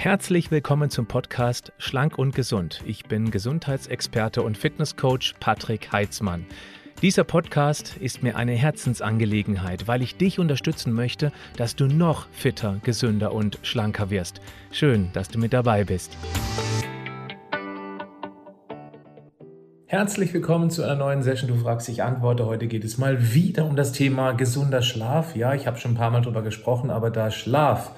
Herzlich willkommen zum Podcast Schlank und Gesund. Ich bin Gesundheitsexperte und Fitnesscoach Patrick Heitzmann. Dieser Podcast ist mir eine Herzensangelegenheit, weil ich dich unterstützen möchte, dass du noch fitter, gesünder und schlanker wirst. Schön, dass du mit dabei bist. Herzlich willkommen zu einer neuen Session. Du fragst, ich antworte. Heute geht es mal wieder um das Thema gesunder Schlaf. Ja, ich habe schon ein paar Mal darüber gesprochen, aber da Schlaf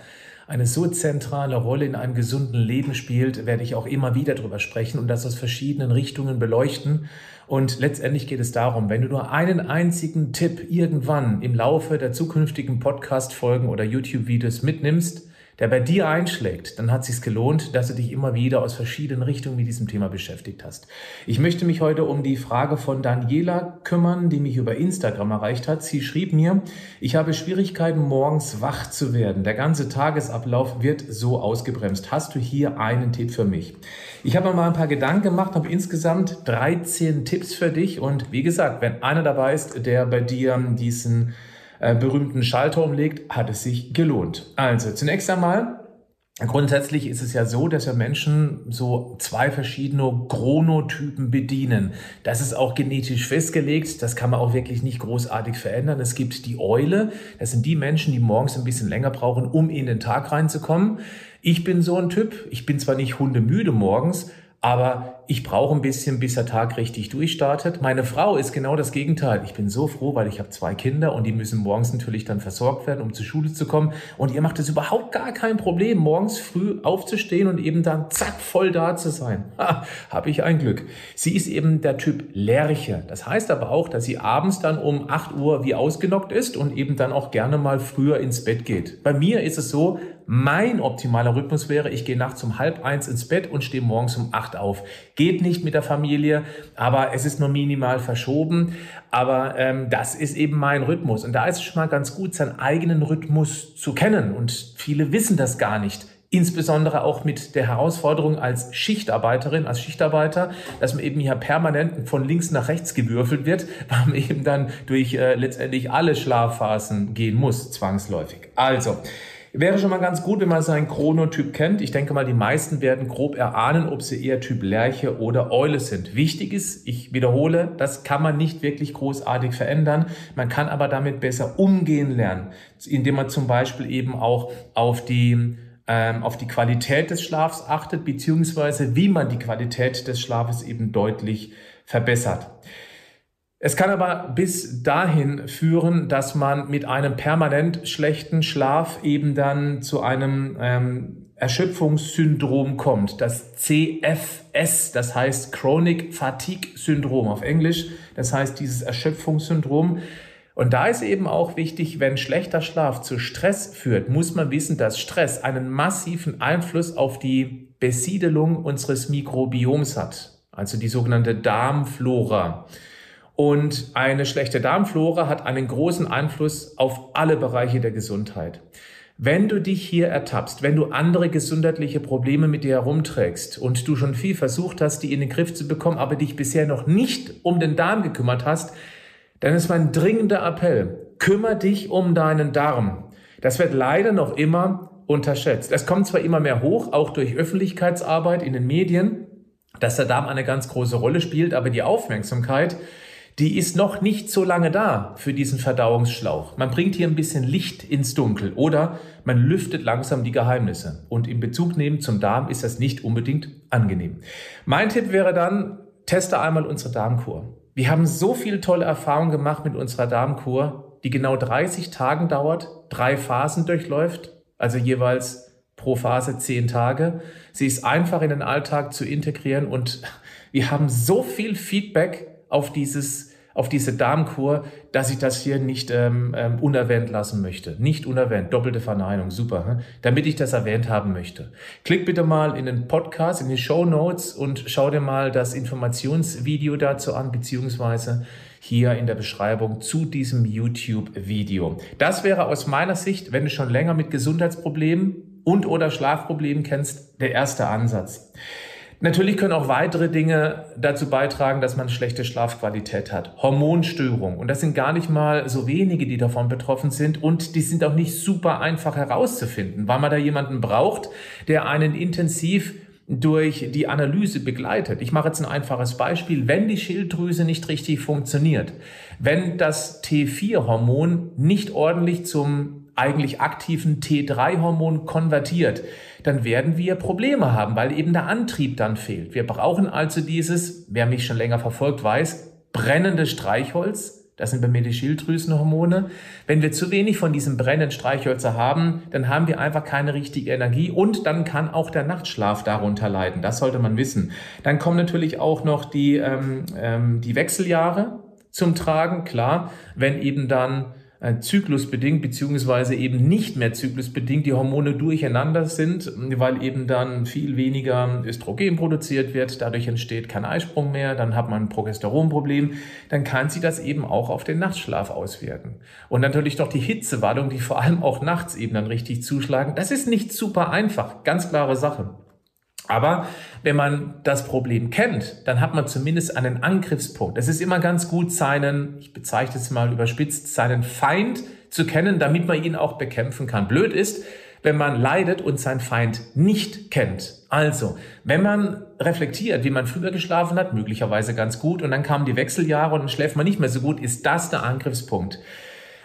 eine so zentrale Rolle in einem gesunden Leben spielt, werde ich auch immer wieder darüber sprechen und das aus verschiedenen Richtungen beleuchten. Und letztendlich geht es darum, wenn du nur einen einzigen Tipp irgendwann im Laufe der zukünftigen Podcast-Folgen oder YouTube-Videos mitnimmst, der bei dir einschlägt, dann hat es sich gelohnt, dass du dich immer wieder aus verschiedenen Richtungen mit diesem Thema beschäftigt hast. Ich möchte mich heute um die Frage von Daniela kümmern, die mich über Instagram erreicht hat. Sie schrieb mir, ich habe Schwierigkeiten, morgens wach zu werden. Der ganze Tagesablauf wird so ausgebremst. Hast du hier einen Tipp für mich? Ich habe mir mal ein paar Gedanken gemacht, habe insgesamt 13 Tipps für dich und wie gesagt, wenn einer dabei ist, der bei dir diesen äh, berühmten Schalter umlegt, hat es sich gelohnt. Also zunächst einmal Grundsätzlich ist es ja so, dass ja Menschen so zwei verschiedene Chronotypen bedienen. Das ist auch genetisch festgelegt. Das kann man auch wirklich nicht großartig verändern. Es gibt die Eule. Das sind die Menschen, die morgens ein bisschen länger brauchen, um in den Tag reinzukommen. Ich bin so ein Typ. Ich bin zwar nicht hundemüde morgens, aber ich brauche ein bisschen, bis der Tag richtig durchstartet. Meine Frau ist genau das Gegenteil. Ich bin so froh, weil ich habe zwei Kinder und die müssen morgens natürlich dann versorgt werden, um zur Schule zu kommen. Und ihr macht es überhaupt gar kein Problem, morgens früh aufzustehen und eben dann zack voll da zu sein. Ha, habe ich ein Glück. Sie ist eben der Typ Lerche. Das heißt aber auch, dass sie abends dann um 8 Uhr wie ausgenockt ist und eben dann auch gerne mal früher ins Bett geht. Bei mir ist es so, mein optimaler Rhythmus wäre, ich gehe nachts um halb eins ins Bett und stehe morgens um acht auf. Geht nicht mit der Familie, aber es ist nur minimal verschoben. Aber ähm, das ist eben mein Rhythmus. Und da ist es schon mal ganz gut, seinen eigenen Rhythmus zu kennen. Und viele wissen das gar nicht. Insbesondere auch mit der Herausforderung als Schichtarbeiterin, als Schichtarbeiter, dass man eben hier permanent von links nach rechts gewürfelt wird, weil man eben dann durch äh, letztendlich alle Schlafphasen gehen muss, zwangsläufig. Also, Wäre schon mal ganz gut, wenn man seinen Chronotyp kennt. Ich denke mal, die meisten werden grob erahnen, ob sie eher Typ Lerche oder Eule sind. Wichtig ist, ich wiederhole, das kann man nicht wirklich großartig verändern. Man kann aber damit besser umgehen lernen, indem man zum Beispiel eben auch auf die ähm, auf die Qualität des Schlafs achtet, beziehungsweise wie man die Qualität des Schlafes eben deutlich verbessert. Es kann aber bis dahin führen, dass man mit einem permanent schlechten Schlaf eben dann zu einem ähm, Erschöpfungssyndrom kommt. Das CFS, das heißt Chronic Fatigue Syndrom auf Englisch. Das heißt dieses Erschöpfungssyndrom. Und da ist eben auch wichtig, wenn schlechter Schlaf zu Stress führt, muss man wissen, dass Stress einen massiven Einfluss auf die Besiedelung unseres Mikrobioms hat. Also die sogenannte Darmflora. Und eine schlechte Darmflora hat einen großen Einfluss auf alle Bereiche der Gesundheit. Wenn du dich hier ertappst, wenn du andere gesundheitliche Probleme mit dir herumträgst und du schon viel versucht hast, die in den Griff zu bekommen, aber dich bisher noch nicht um den Darm gekümmert hast, dann ist mein dringender Appell, kümmere dich um deinen Darm. Das wird leider noch immer unterschätzt. Es kommt zwar immer mehr hoch, auch durch Öffentlichkeitsarbeit in den Medien, dass der Darm eine ganz große Rolle spielt, aber die Aufmerksamkeit, die ist noch nicht so lange da für diesen Verdauungsschlauch. Man bringt hier ein bisschen Licht ins Dunkel oder man lüftet langsam die Geheimnisse. Und in Bezug nehmen zum Darm ist das nicht unbedingt angenehm. Mein Tipp wäre dann, teste einmal unsere Darmkur. Wir haben so viel tolle Erfahrungen gemacht mit unserer Darmkur, die genau 30 Tagen dauert, drei Phasen durchläuft, also jeweils pro Phase zehn Tage. Sie ist einfach in den Alltag zu integrieren und wir haben so viel Feedback auf dieses auf diese Darmkur, dass ich das hier nicht ähm, ähm, unerwähnt lassen möchte. Nicht unerwähnt, doppelte Verneinung, super, hm? damit ich das erwähnt haben möchte. Klick bitte mal in den Podcast, in die Show Notes und schau dir mal das Informationsvideo dazu an, beziehungsweise hier in der Beschreibung zu diesem YouTube-Video. Das wäre aus meiner Sicht, wenn du schon länger mit Gesundheitsproblemen und oder Schlafproblemen kennst, der erste Ansatz. Natürlich können auch weitere Dinge dazu beitragen, dass man schlechte Schlafqualität hat. Hormonstörung. Und das sind gar nicht mal so wenige, die davon betroffen sind. Und die sind auch nicht super einfach herauszufinden, weil man da jemanden braucht, der einen intensiv durch die Analyse begleitet. Ich mache jetzt ein einfaches Beispiel. Wenn die Schilddrüse nicht richtig funktioniert, wenn das T4-Hormon nicht ordentlich zum eigentlich aktiven T3-Hormon konvertiert, dann werden wir Probleme haben, weil eben der Antrieb dann fehlt. Wir brauchen also dieses, wer mich schon länger verfolgt, weiß, brennende Streichholz. Das sind bei mir die Schilddrüsenhormone. Wenn wir zu wenig von diesem brennenden Streichhölzer haben, dann haben wir einfach keine richtige Energie und dann kann auch der Nachtschlaf darunter leiden. Das sollte man wissen. Dann kommen natürlich auch noch die, ähm, ähm, die Wechseljahre zum Tragen. Klar, wenn eben dann zyklusbedingt beziehungsweise eben nicht mehr zyklusbedingt die Hormone durcheinander sind, weil eben dann viel weniger Östrogen produziert wird, dadurch entsteht kein Eisprung mehr, dann hat man ein Progesteronproblem, dann kann sich das eben auch auf den Nachtschlaf auswirken. Und natürlich noch die Hitzewallung, die vor allem auch nachts eben dann richtig zuschlagen. Das ist nicht super einfach, ganz klare Sache. Aber wenn man das Problem kennt, dann hat man zumindest einen Angriffspunkt. Es ist immer ganz gut, seinen, ich bezeichne es mal überspitzt, seinen Feind zu kennen, damit man ihn auch bekämpfen kann. Blöd ist, wenn man leidet und seinen Feind nicht kennt. Also, wenn man reflektiert, wie man früher geschlafen hat, möglicherweise ganz gut, und dann kamen die Wechseljahre und dann schläft man nicht mehr so gut, ist das der Angriffspunkt.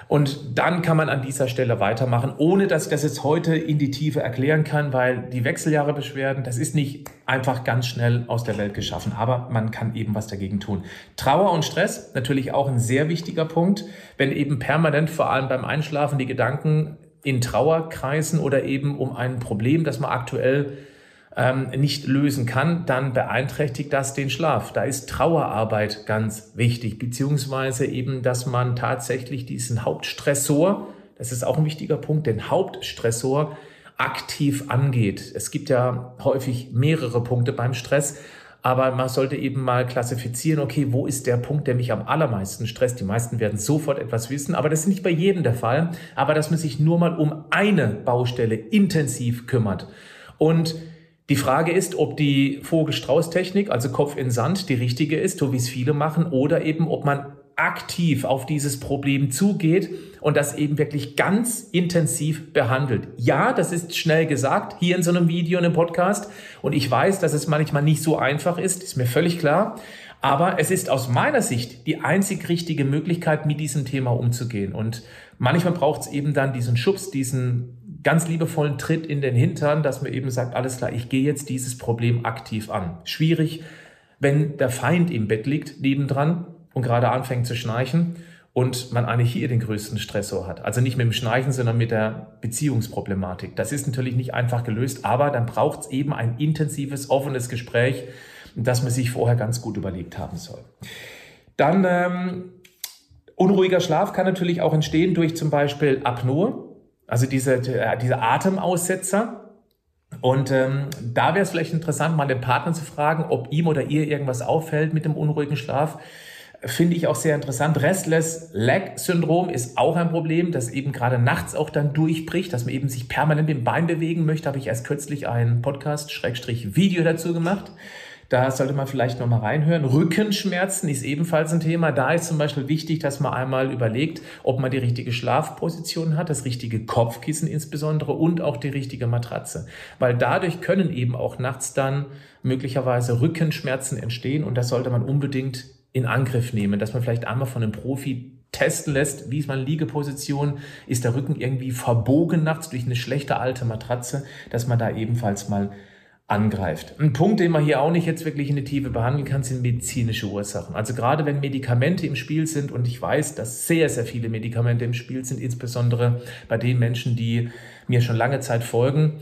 Und dann kann man an dieser Stelle weitermachen, ohne dass ich das jetzt heute in die Tiefe erklären kann, weil die Wechseljahrebeschwerden, das ist nicht einfach ganz schnell aus der Welt geschaffen, aber man kann eben was dagegen tun. Trauer und Stress, natürlich auch ein sehr wichtiger Punkt, wenn eben permanent vor allem beim Einschlafen die Gedanken in Trauer kreisen oder eben um ein Problem, das man aktuell ähm, nicht lösen kann, dann beeinträchtigt das den Schlaf. Da ist Trauerarbeit ganz wichtig, beziehungsweise eben, dass man tatsächlich diesen Hauptstressor, das ist auch ein wichtiger Punkt, den Hauptstressor aktiv angeht. Es gibt ja häufig mehrere Punkte beim Stress, aber man sollte eben mal klassifizieren, okay, wo ist der Punkt, der mich am allermeisten stresst? Die meisten werden sofort etwas wissen, aber das ist nicht bei jedem der Fall. Aber dass man sich nur mal um eine Baustelle intensiv kümmert. Und die Frage ist, ob die Vogel-Strauß-Technik, also Kopf in Sand, die richtige ist, so wie es viele machen, oder eben, ob man aktiv auf dieses Problem zugeht und das eben wirklich ganz intensiv behandelt. Ja, das ist schnell gesagt, hier in so einem Video, in einem Podcast. Und ich weiß, dass es manchmal nicht so einfach ist, ist mir völlig klar. Aber es ist aus meiner Sicht die einzig richtige Möglichkeit, mit diesem Thema umzugehen. Und manchmal braucht es eben dann diesen Schubs, diesen ganz liebevollen Tritt in den Hintern, dass man eben sagt, alles klar, ich gehe jetzt dieses Problem aktiv an. Schwierig, wenn der Feind im Bett liegt, nebendran und gerade anfängt zu schnarchen und man eigentlich hier den größten Stressor hat. Also nicht mit dem Schnarchen, sondern mit der Beziehungsproblematik. Das ist natürlich nicht einfach gelöst, aber dann braucht es eben ein intensives, offenes Gespräch, das man sich vorher ganz gut überlegt haben soll. Dann ähm, unruhiger Schlaf kann natürlich auch entstehen durch zum Beispiel Apnoe. Also diese, äh, diese Atemaussetzer. Und ähm, da wäre es vielleicht interessant, mal den Partner zu fragen, ob ihm oder ihr irgendwas auffällt mit dem unruhigen Schlaf. Finde ich auch sehr interessant. Restless Leg Syndrom ist auch ein Problem, das eben gerade nachts auch dann durchbricht, dass man eben sich permanent im Bein bewegen möchte. Habe ich erst kürzlich einen Podcast, Schrägstrich Video dazu gemacht. Da sollte man vielleicht nochmal reinhören. Rückenschmerzen ist ebenfalls ein Thema. Da ist zum Beispiel wichtig, dass man einmal überlegt, ob man die richtige Schlafposition hat, das richtige Kopfkissen insbesondere und auch die richtige Matratze. Weil dadurch können eben auch nachts dann möglicherweise Rückenschmerzen entstehen und das sollte man unbedingt in Angriff nehmen, dass man vielleicht einmal von einem Profi testen lässt, wie ist meine Liegeposition, ist der Rücken irgendwie verbogen nachts durch eine schlechte alte Matratze, dass man da ebenfalls mal angreift. Ein Punkt, den man hier auch nicht jetzt wirklich in die Tiefe behandeln kann, sind medizinische Ursachen. Also gerade wenn Medikamente im Spiel sind und ich weiß, dass sehr, sehr viele Medikamente im Spiel sind, insbesondere bei den Menschen, die mir schon lange Zeit folgen,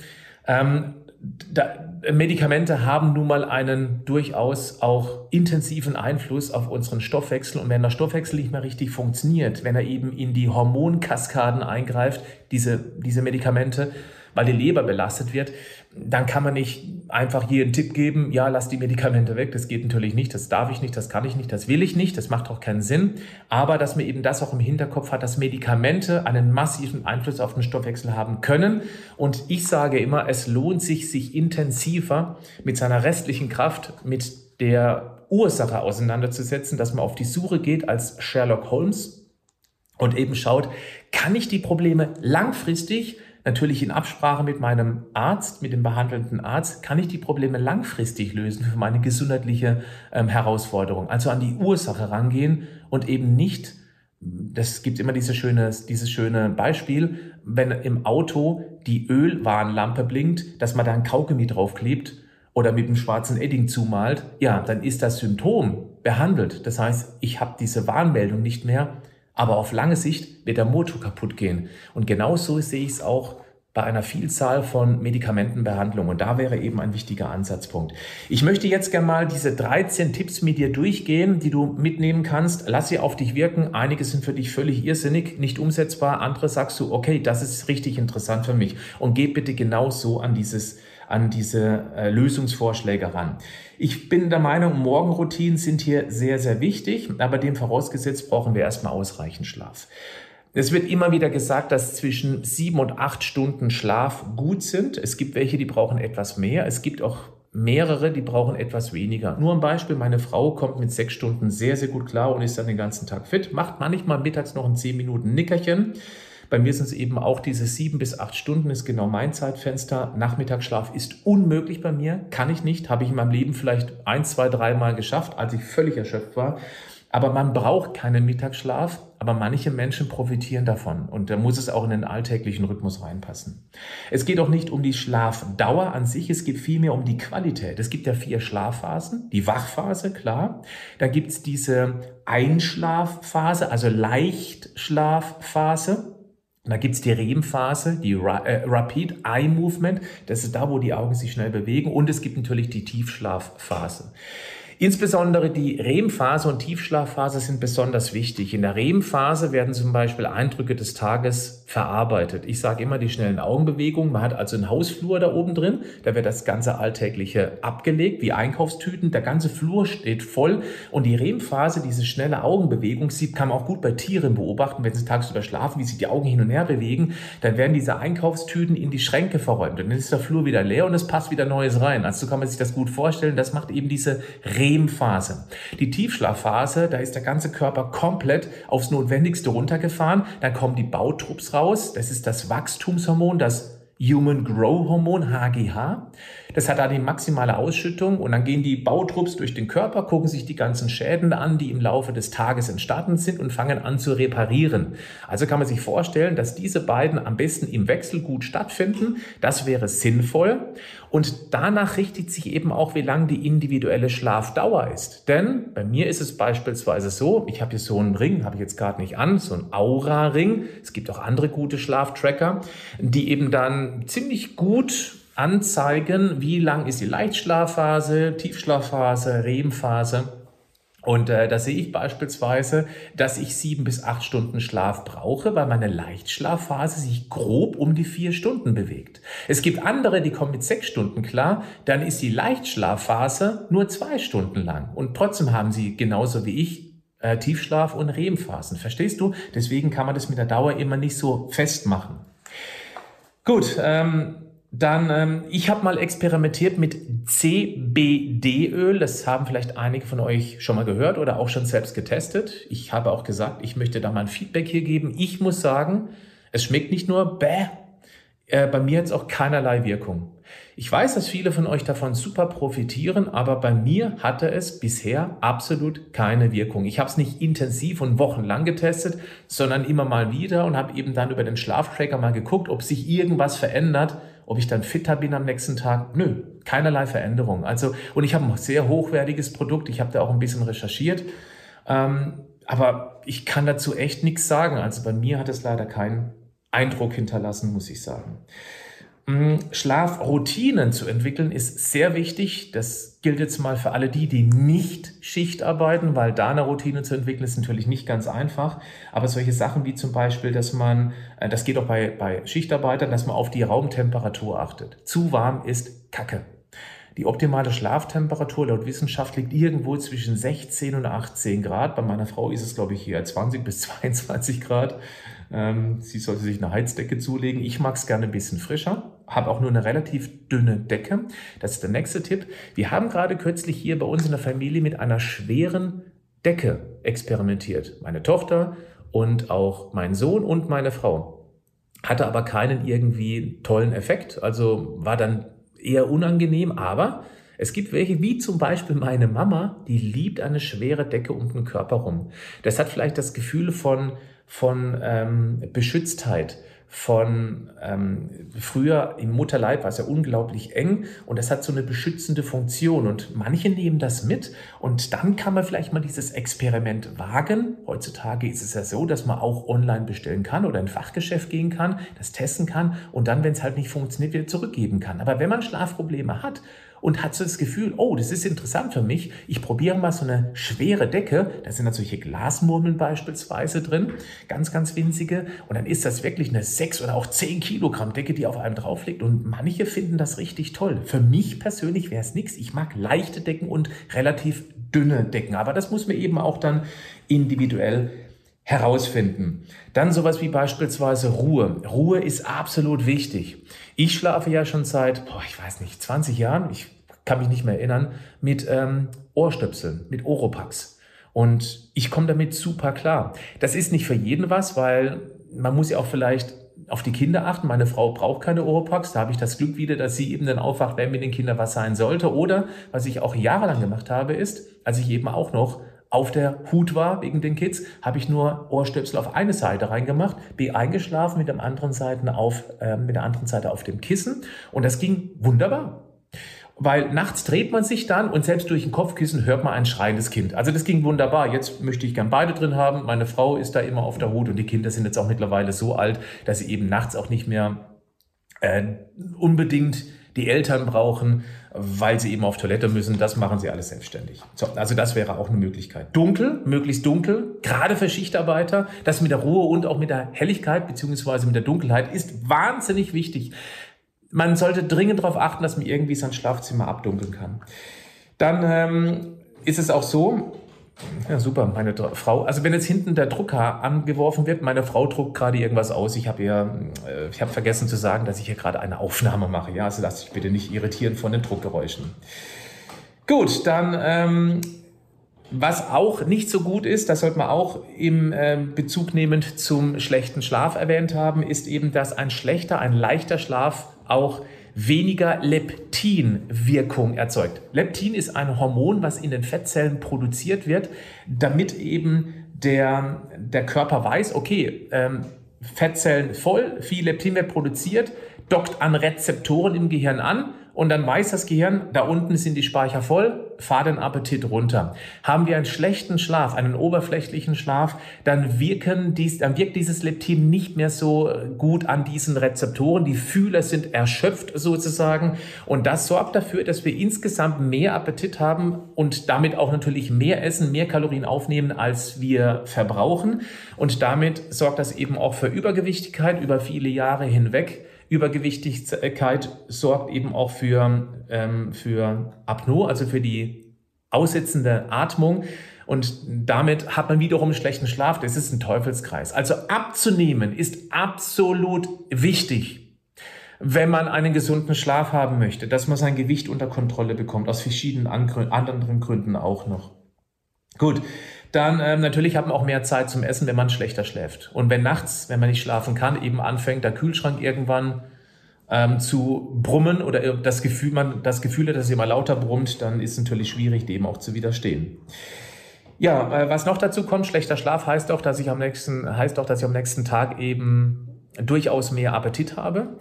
ähm, da, Medikamente haben nun mal einen durchaus auch intensiven Einfluss auf unseren Stoffwechsel. Und wenn der Stoffwechsel nicht mehr richtig funktioniert, wenn er eben in die Hormonkaskaden eingreift, diese, diese Medikamente, weil die Leber belastet wird, dann kann man nicht einfach hier einen Tipp geben, ja, lass die Medikamente weg. Das geht natürlich nicht, das darf ich nicht, das kann ich nicht, das will ich nicht, das macht auch keinen Sinn. Aber dass man eben das auch im Hinterkopf hat, dass Medikamente einen massiven Einfluss auf den Stoffwechsel haben können. Und ich sage immer, es lohnt sich, sich intensiver mit seiner restlichen Kraft, mit der Ursache auseinanderzusetzen, dass man auf die Suche geht als Sherlock Holmes und eben schaut, kann ich die Probleme langfristig natürlich in Absprache mit meinem Arzt, mit dem behandelnden Arzt, kann ich die Probleme langfristig lösen für meine gesundheitliche ähm, Herausforderung. Also an die Ursache rangehen und eben nicht, das gibt immer dieses schöne, dieses schöne Beispiel, wenn im Auto die Ölwarnlampe blinkt, dass man da ein Kaugummi draufklebt oder mit einem schwarzen Edding zumalt, ja, dann ist das Symptom behandelt. Das heißt, ich habe diese Warnmeldung nicht mehr, aber auf lange Sicht wird der Motor kaputt gehen. Und genauso sehe ich es auch bei einer Vielzahl von Medikamentenbehandlungen. Und da wäre eben ein wichtiger Ansatzpunkt. Ich möchte jetzt gerne mal diese 13 Tipps mit dir durchgehen, die du mitnehmen kannst. Lass sie auf dich wirken. Einige sind für dich völlig irrsinnig, nicht umsetzbar. Andere sagst du, okay, das ist richtig interessant für mich. Und geh bitte genau so an dieses an diese äh, Lösungsvorschläge ran. Ich bin der Meinung, Morgenroutinen sind hier sehr, sehr wichtig, aber dem vorausgesetzt brauchen wir erstmal ausreichend Schlaf. Es wird immer wieder gesagt, dass zwischen sieben und acht Stunden Schlaf gut sind. Es gibt welche, die brauchen etwas mehr. Es gibt auch mehrere, die brauchen etwas weniger. Nur ein Beispiel, meine Frau kommt mit sechs Stunden sehr, sehr gut klar und ist dann den ganzen Tag fit, macht manchmal mittags noch ein zehn Minuten Nickerchen. Bei mir sind es eben auch diese sieben bis acht Stunden, ist genau mein Zeitfenster. Nachmittagsschlaf ist unmöglich bei mir, kann ich nicht, habe ich in meinem Leben vielleicht ein, zwei, dreimal geschafft, als ich völlig erschöpft war. Aber man braucht keinen Mittagsschlaf, aber manche Menschen profitieren davon und da muss es auch in den alltäglichen Rhythmus reinpassen. Es geht auch nicht um die Schlafdauer an sich, es geht vielmehr um die Qualität. Es gibt ja vier Schlafphasen, die Wachphase, klar. Da gibt's diese Einschlafphase, also Leichtschlafphase. Da gibt's die REM-Phase, die äh, Rapid Eye Movement. Das ist da, wo die Augen sich schnell bewegen. Und es gibt natürlich die Tiefschlafphase. Insbesondere die REM-Phase und Tiefschlafphase sind besonders wichtig. In der REM-Phase werden zum Beispiel Eindrücke des Tages verarbeitet. Ich sage immer die schnellen Augenbewegungen. Man hat also einen Hausflur da oben drin. Da wird das ganze Alltägliche abgelegt, wie Einkaufstüten. Der ganze Flur steht voll. Und die REM-Phase, diese schnelle Augenbewegung, sieht, kann man auch gut bei Tieren beobachten, wenn sie tagsüber schlafen, wie sich die Augen hin und her bewegen. Dann werden diese Einkaufstüten in die Schränke verräumt. Und dann ist der Flur wieder leer und es passt wieder Neues rein. Also so kann man sich das gut vorstellen. Das macht eben diese REM REM-Phase. Die Tiefschlafphase, da ist der ganze Körper komplett aufs Notwendigste runtergefahren. Dann kommen die Bautrupps raus. Das ist das Wachstumshormon, das Human Grow Hormon, HGH. Das hat da die maximale Ausschüttung und dann gehen die Bautrupps durch den Körper, gucken sich die ganzen Schäden an, die im Laufe des Tages entstanden sind und fangen an zu reparieren. Also kann man sich vorstellen, dass diese beiden am besten im Wechsel gut stattfinden. Das wäre sinnvoll. Und danach richtet sich eben auch, wie lang die individuelle Schlafdauer ist. Denn bei mir ist es beispielsweise so, ich habe hier so einen Ring, habe ich jetzt gerade nicht an, so ein Aura-Ring. Es gibt auch andere gute Schlaftracker, die eben dann ziemlich gut anzeigen, wie lang ist die Leichtschlafphase, Tiefschlafphase, REM-Phase. Und äh, da sehe ich beispielsweise, dass ich sieben bis acht Stunden Schlaf brauche, weil meine Leichtschlafphase sich grob um die vier Stunden bewegt. Es gibt andere, die kommen mit sechs Stunden klar, dann ist die Leichtschlafphase nur zwei Stunden lang. Und trotzdem haben sie genauso wie ich äh, Tiefschlaf- und REM-Phasen. Verstehst du? Deswegen kann man das mit der Dauer immer nicht so festmachen. Gut, ähm, dann, ähm, ich habe mal experimentiert mit CBD-Öl. Das haben vielleicht einige von euch schon mal gehört oder auch schon selbst getestet. Ich habe auch gesagt, ich möchte da mal ein Feedback hier geben. Ich muss sagen, es schmeckt nicht nur bäh, äh, bei mir hat es auch keinerlei Wirkung. Ich weiß, dass viele von euch davon super profitieren, aber bei mir hatte es bisher absolut keine Wirkung. Ich habe es nicht intensiv und wochenlang getestet, sondern immer mal wieder und habe eben dann über den Schlaftracker mal geguckt, ob sich irgendwas verändert ob ich dann fitter bin am nächsten Tag? Nö, keinerlei Veränderung. Also, und ich habe ein sehr hochwertiges Produkt. Ich habe da auch ein bisschen recherchiert. Ähm, aber ich kann dazu echt nichts sagen. Also bei mir hat es leider keinen Eindruck hinterlassen, muss ich sagen. Mm, Schlafroutinen zu entwickeln ist sehr wichtig. Das gilt jetzt mal für alle die, die nicht Schicht arbeiten, weil da eine Routine zu entwickeln ist natürlich nicht ganz einfach. Aber solche Sachen wie zum Beispiel, dass man, äh, das geht auch bei, bei Schichtarbeitern, dass man auf die Raumtemperatur achtet. Zu warm ist Kacke. Die optimale Schlaftemperatur laut Wissenschaft liegt irgendwo zwischen 16 und 18 Grad. Bei meiner Frau ist es, glaube ich, hier 20 bis 22 Grad. Ähm, sie sollte sich eine Heizdecke zulegen. Ich mag es gerne ein bisschen frischer, habe auch nur eine relativ dünne Decke. Das ist der nächste Tipp. Wir haben gerade kürzlich hier bei uns in der Familie mit einer schweren Decke experimentiert. Meine Tochter und auch mein Sohn und meine Frau. Hatte aber keinen irgendwie tollen Effekt. Also war dann eher unangenehm, aber es gibt welche, wie zum Beispiel meine Mama, die liebt eine schwere Decke um den Körper rum. Das hat vielleicht das Gefühl von, von ähm, Beschütztheit, von ähm, früher im Mutterleib war es ja unglaublich eng und das hat so eine beschützende Funktion und manche nehmen das mit und dann kann man vielleicht mal dieses Experiment wagen. Heutzutage ist es ja so, dass man auch online bestellen kann oder in ein Fachgeschäft gehen kann, das testen kann und dann, wenn es halt nicht funktioniert, wieder zurückgeben kann. Aber wenn man Schlafprobleme hat und hat so das Gefühl, oh, das ist interessant für mich. Ich probiere mal so eine schwere Decke. Da sind natürlich Glasmurmeln beispielsweise drin, ganz, ganz winzige. Und dann ist das wirklich eine sechs oder auch zehn Kilogramm Decke, die auf einem drauf liegt. Und manche finden das richtig toll. Für mich persönlich wäre es nichts. Ich mag leichte Decken und relativ dünne Decken. Aber das muss man eben auch dann individuell herausfinden. Dann sowas wie beispielsweise Ruhe. Ruhe ist absolut wichtig. Ich schlafe ja schon seit, boah, ich weiß nicht, 20 Jahren, ich kann mich nicht mehr erinnern, mit ähm, Ohrstöpseln, mit Oropax. Und ich komme damit super klar. Das ist nicht für jeden was, weil man muss ja auch vielleicht auf die Kinder achten. Meine Frau braucht keine Oropax. Da habe ich das Glück wieder, dass sie eben dann aufwacht, wenn mit den Kindern was sein sollte. Oder was ich auch jahrelang gemacht habe, ist, als ich eben auch noch auf der Hut war wegen den Kids, habe ich nur Ohrstöpsel auf eine Seite reingemacht, bin eingeschlafen mit, dem anderen Seiten auf, äh, mit der anderen Seite auf dem Kissen und das ging wunderbar. Weil nachts dreht man sich dann und selbst durch ein Kopfkissen hört man ein schreiendes Kind. Also das ging wunderbar. Jetzt möchte ich gern beide drin haben. Meine Frau ist da immer auf der Hut und die Kinder sind jetzt auch mittlerweile so alt, dass sie eben nachts auch nicht mehr äh, unbedingt die Eltern brauchen, weil sie eben auf Toilette müssen. Das machen sie alles selbstständig. So, also das wäre auch eine Möglichkeit. Dunkel, möglichst dunkel, gerade für Schichtarbeiter. Das mit der Ruhe und auch mit der Helligkeit beziehungsweise mit der Dunkelheit ist wahnsinnig wichtig man sollte dringend darauf achten, dass man irgendwie sein Schlafzimmer abdunkeln kann. Dann ähm, ist es auch so, ja, super, meine Frau. Also wenn jetzt hinten der Drucker angeworfen wird, meine Frau druckt gerade irgendwas aus. Ich habe ihr, äh, ich habe vergessen zu sagen, dass ich hier gerade eine Aufnahme mache. Ja, also lass dich bitte nicht irritieren von den Druckgeräuschen. Gut, dann ähm, was auch nicht so gut ist, das sollte man auch im äh, Bezug nehmend zum schlechten Schlaf erwähnt haben, ist eben, dass ein schlechter, ein leichter Schlaf auch weniger Leptinwirkung erzeugt. Leptin ist ein Hormon, was in den Fettzellen produziert wird, damit eben der, der Körper weiß, okay, ähm, Fettzellen voll, viel Leptin wird produziert, dockt an Rezeptoren im Gehirn an und dann weiß das Gehirn, da unten sind die Speicher voll, fahr den Appetit runter. Haben wir einen schlechten Schlaf, einen oberflächlichen Schlaf, dann wirken dies, dann wirkt dieses Leptin nicht mehr so gut an diesen Rezeptoren. Die Fühler sind erschöpft sozusagen und das sorgt dafür, dass wir insgesamt mehr Appetit haben und damit auch natürlich mehr essen, mehr Kalorien aufnehmen, als wir verbrauchen und damit sorgt das eben auch für Übergewichtigkeit über viele Jahre hinweg. Übergewichtigkeit sorgt eben auch für, ähm, für Apnoe, also für die aussetzende Atmung. Und damit hat man wiederum einen schlechten Schlaf. Das ist ein Teufelskreis. Also abzunehmen ist absolut wichtig, wenn man einen gesunden Schlaf haben möchte, dass man sein Gewicht unter Kontrolle bekommt, aus verschiedenen anderen Gründen auch noch. Gut, dann ähm, natürlich hat man auch mehr Zeit zum Essen, wenn man schlechter schläft. Und wenn nachts, wenn man nicht schlafen kann, eben anfängt, der Kühlschrank irgendwann ähm, zu brummen oder das Gefühl, man das Gefühl hat, dass es immer lauter brummt, dann ist es natürlich schwierig, dem auch zu widerstehen. Ja, äh, was noch dazu kommt, schlechter Schlaf heißt auch, dass ich am nächsten, heißt auch, dass ich am nächsten Tag eben durchaus mehr Appetit habe.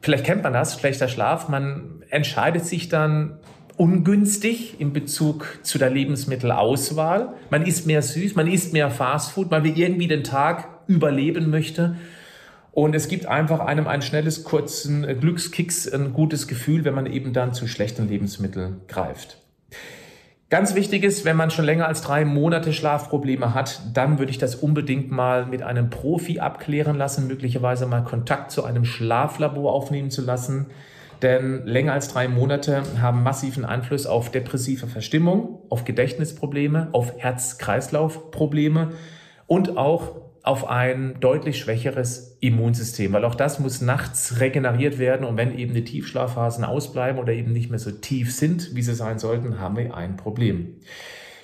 Vielleicht kennt man das, schlechter Schlaf. Man entscheidet sich dann ungünstig in Bezug zu der Lebensmittelauswahl. Man isst mehr süß, man isst mehr Fastfood, weil wir irgendwie den Tag überleben möchte. Und es gibt einfach einem ein schnelles, kurzen Glückskicks, ein gutes Gefühl, wenn man eben dann zu schlechten Lebensmitteln greift. Ganz wichtig ist, wenn man schon länger als drei Monate Schlafprobleme hat, dann würde ich das unbedingt mal mit einem Profi abklären lassen, möglicherweise mal Kontakt zu einem Schlaflabor aufnehmen zu lassen. Denn länger als drei Monate haben massiven Einfluss auf depressive Verstimmung, auf Gedächtnisprobleme, auf Herz-Kreislauf-Probleme und auch auf ein deutlich schwächeres Immunsystem, weil auch das muss nachts regeneriert werden und wenn eben die Tiefschlafphasen ausbleiben oder eben nicht mehr so tief sind, wie sie sein sollten, haben wir ein Problem.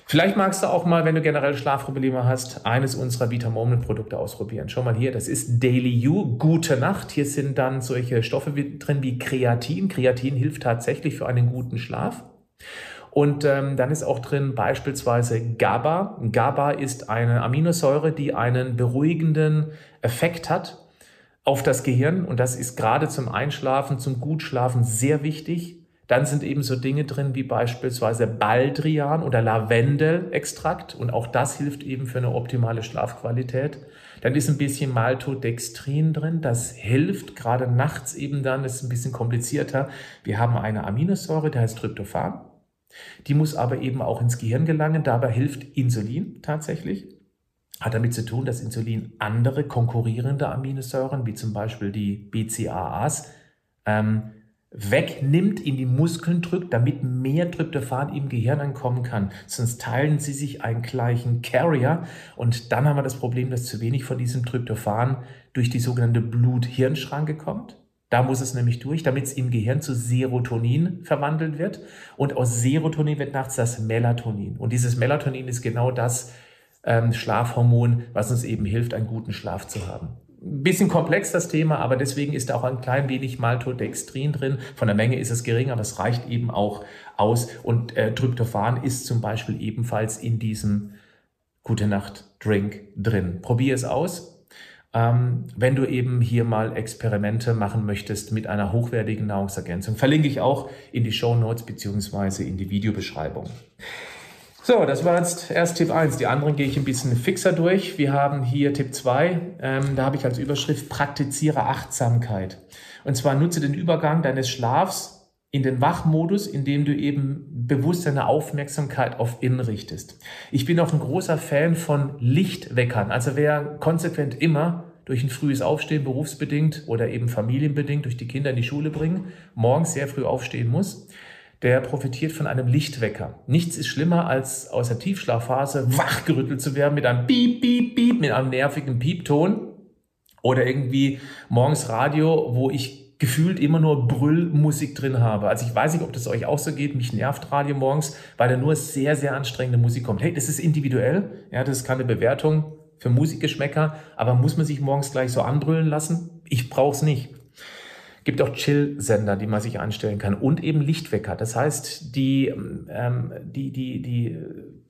Vielleicht magst du auch mal, wenn du generell Schlafprobleme hast, eines unserer Vitamomen-Produkte ausprobieren. Schau mal hier, das ist Daily You, gute Nacht. Hier sind dann solche Stoffe drin wie Kreatin. Kreatin hilft tatsächlich für einen guten Schlaf. Und ähm, dann ist auch drin beispielsweise GABA. GABA ist eine Aminosäure, die einen beruhigenden Effekt hat auf das Gehirn. Und das ist gerade zum Einschlafen, zum Gutschlafen sehr wichtig. Dann sind eben so Dinge drin wie beispielsweise Baldrian oder Lavendelextrakt. Und auch das hilft eben für eine optimale Schlafqualität. Dann ist ein bisschen Maltodextrin drin. Das hilft gerade nachts eben dann. Das ist ein bisschen komplizierter. Wir haben eine Aminosäure, die heißt Tryptophan. Die muss aber eben auch ins Gehirn gelangen. Dabei hilft Insulin tatsächlich. Hat damit zu tun, dass Insulin andere konkurrierende Aminosäuren, wie zum Beispiel die BCAAs, ähm, wegnimmt, in die Muskeln drückt, damit mehr Tryptophan im Gehirn ankommen kann. Sonst teilen sie sich einen gleichen Carrier und dann haben wir das Problem, dass zu wenig von diesem Tryptophan durch die sogenannte Blut-Hirn-Schranke kommt. Da muss es nämlich durch, damit es im Gehirn zu Serotonin verwandelt wird. Und aus Serotonin wird nachts das Melatonin. Und dieses Melatonin ist genau das ähm, Schlafhormon, was uns eben hilft, einen guten Schlaf zu haben. Ein bisschen komplex das Thema, aber deswegen ist da auch ein klein wenig Maltodextrin drin. Von der Menge ist es gering, aber es reicht eben auch aus. Und äh, Tryptophan ist zum Beispiel ebenfalls in diesem Gute Nacht Drink drin. Probier es aus ähm, wenn du eben hier mal Experimente machen möchtest mit einer hochwertigen Nahrungsergänzung. Verlinke ich auch in die Show Notes beziehungsweise in die Videobeschreibung. So, das war jetzt erst Tipp 1. Die anderen gehe ich ein bisschen fixer durch. Wir haben hier Tipp 2. Ähm, da habe ich als Überschrift Praktiziere Achtsamkeit. Und zwar nutze den Übergang deines Schlafs in den Wachmodus, indem du eben bewusst deine Aufmerksamkeit auf innen richtest. Ich bin auch ein großer Fan von Lichtweckern. Also wer konsequent immer durch ein frühes Aufstehen berufsbedingt oder eben familienbedingt durch die Kinder in die Schule bringen, morgens sehr früh aufstehen muss, der profitiert von einem Lichtwecker. Nichts ist schlimmer, als aus der Tiefschlafphase wachgerüttelt zu werden mit einem Piep, Piep, Piep, mit einem nervigen Piepton oder irgendwie morgens Radio, wo ich gefühlt immer nur Brüllmusik drin habe. Also ich weiß nicht, ob das euch auch so geht. Mich nervt Radio morgens, weil da nur sehr, sehr anstrengende Musik kommt. Hey, das ist individuell. Ja, das ist keine Bewertung für Musikgeschmäcker. Aber muss man sich morgens gleich so anbrüllen lassen? Ich brauche es nicht. Gibt auch Chill-Sender, die man sich anstellen kann und eben Lichtwecker. Das heißt, die, ähm, die, die, die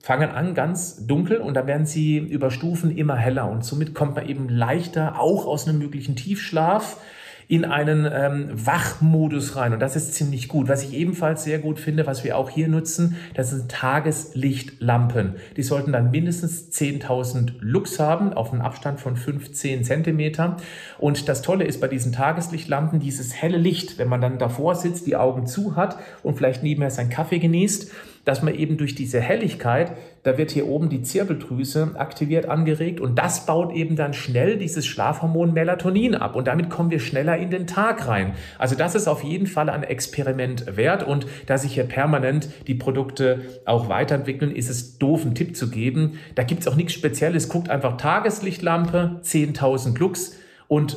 fangen an ganz dunkel und dann werden sie über Stufen immer heller und somit kommt man eben leichter auch aus einem möglichen Tiefschlaf in einen ähm, Wachmodus rein. Und das ist ziemlich gut. Was ich ebenfalls sehr gut finde, was wir auch hier nutzen, das sind Tageslichtlampen. Die sollten dann mindestens 10.000 Lux haben, auf einen Abstand von 15 Zentimeter. Und das Tolle ist bei diesen Tageslichtlampen, dieses helle Licht, wenn man dann davor sitzt, die Augen zu hat und vielleicht nebenher seinen Kaffee genießt, dass man eben durch diese Helligkeit, da wird hier oben die Zirbeldrüse aktiviert, angeregt und das baut eben dann schnell dieses Schlafhormon Melatonin ab und damit kommen wir schneller in den Tag rein. Also das ist auf jeden Fall ein Experiment wert und da sich hier permanent die Produkte auch weiterentwickeln, ist es doof, einen Tipp zu geben. Da gibt's auch nichts Spezielles. Guckt einfach Tageslichtlampe, 10.000 Lux und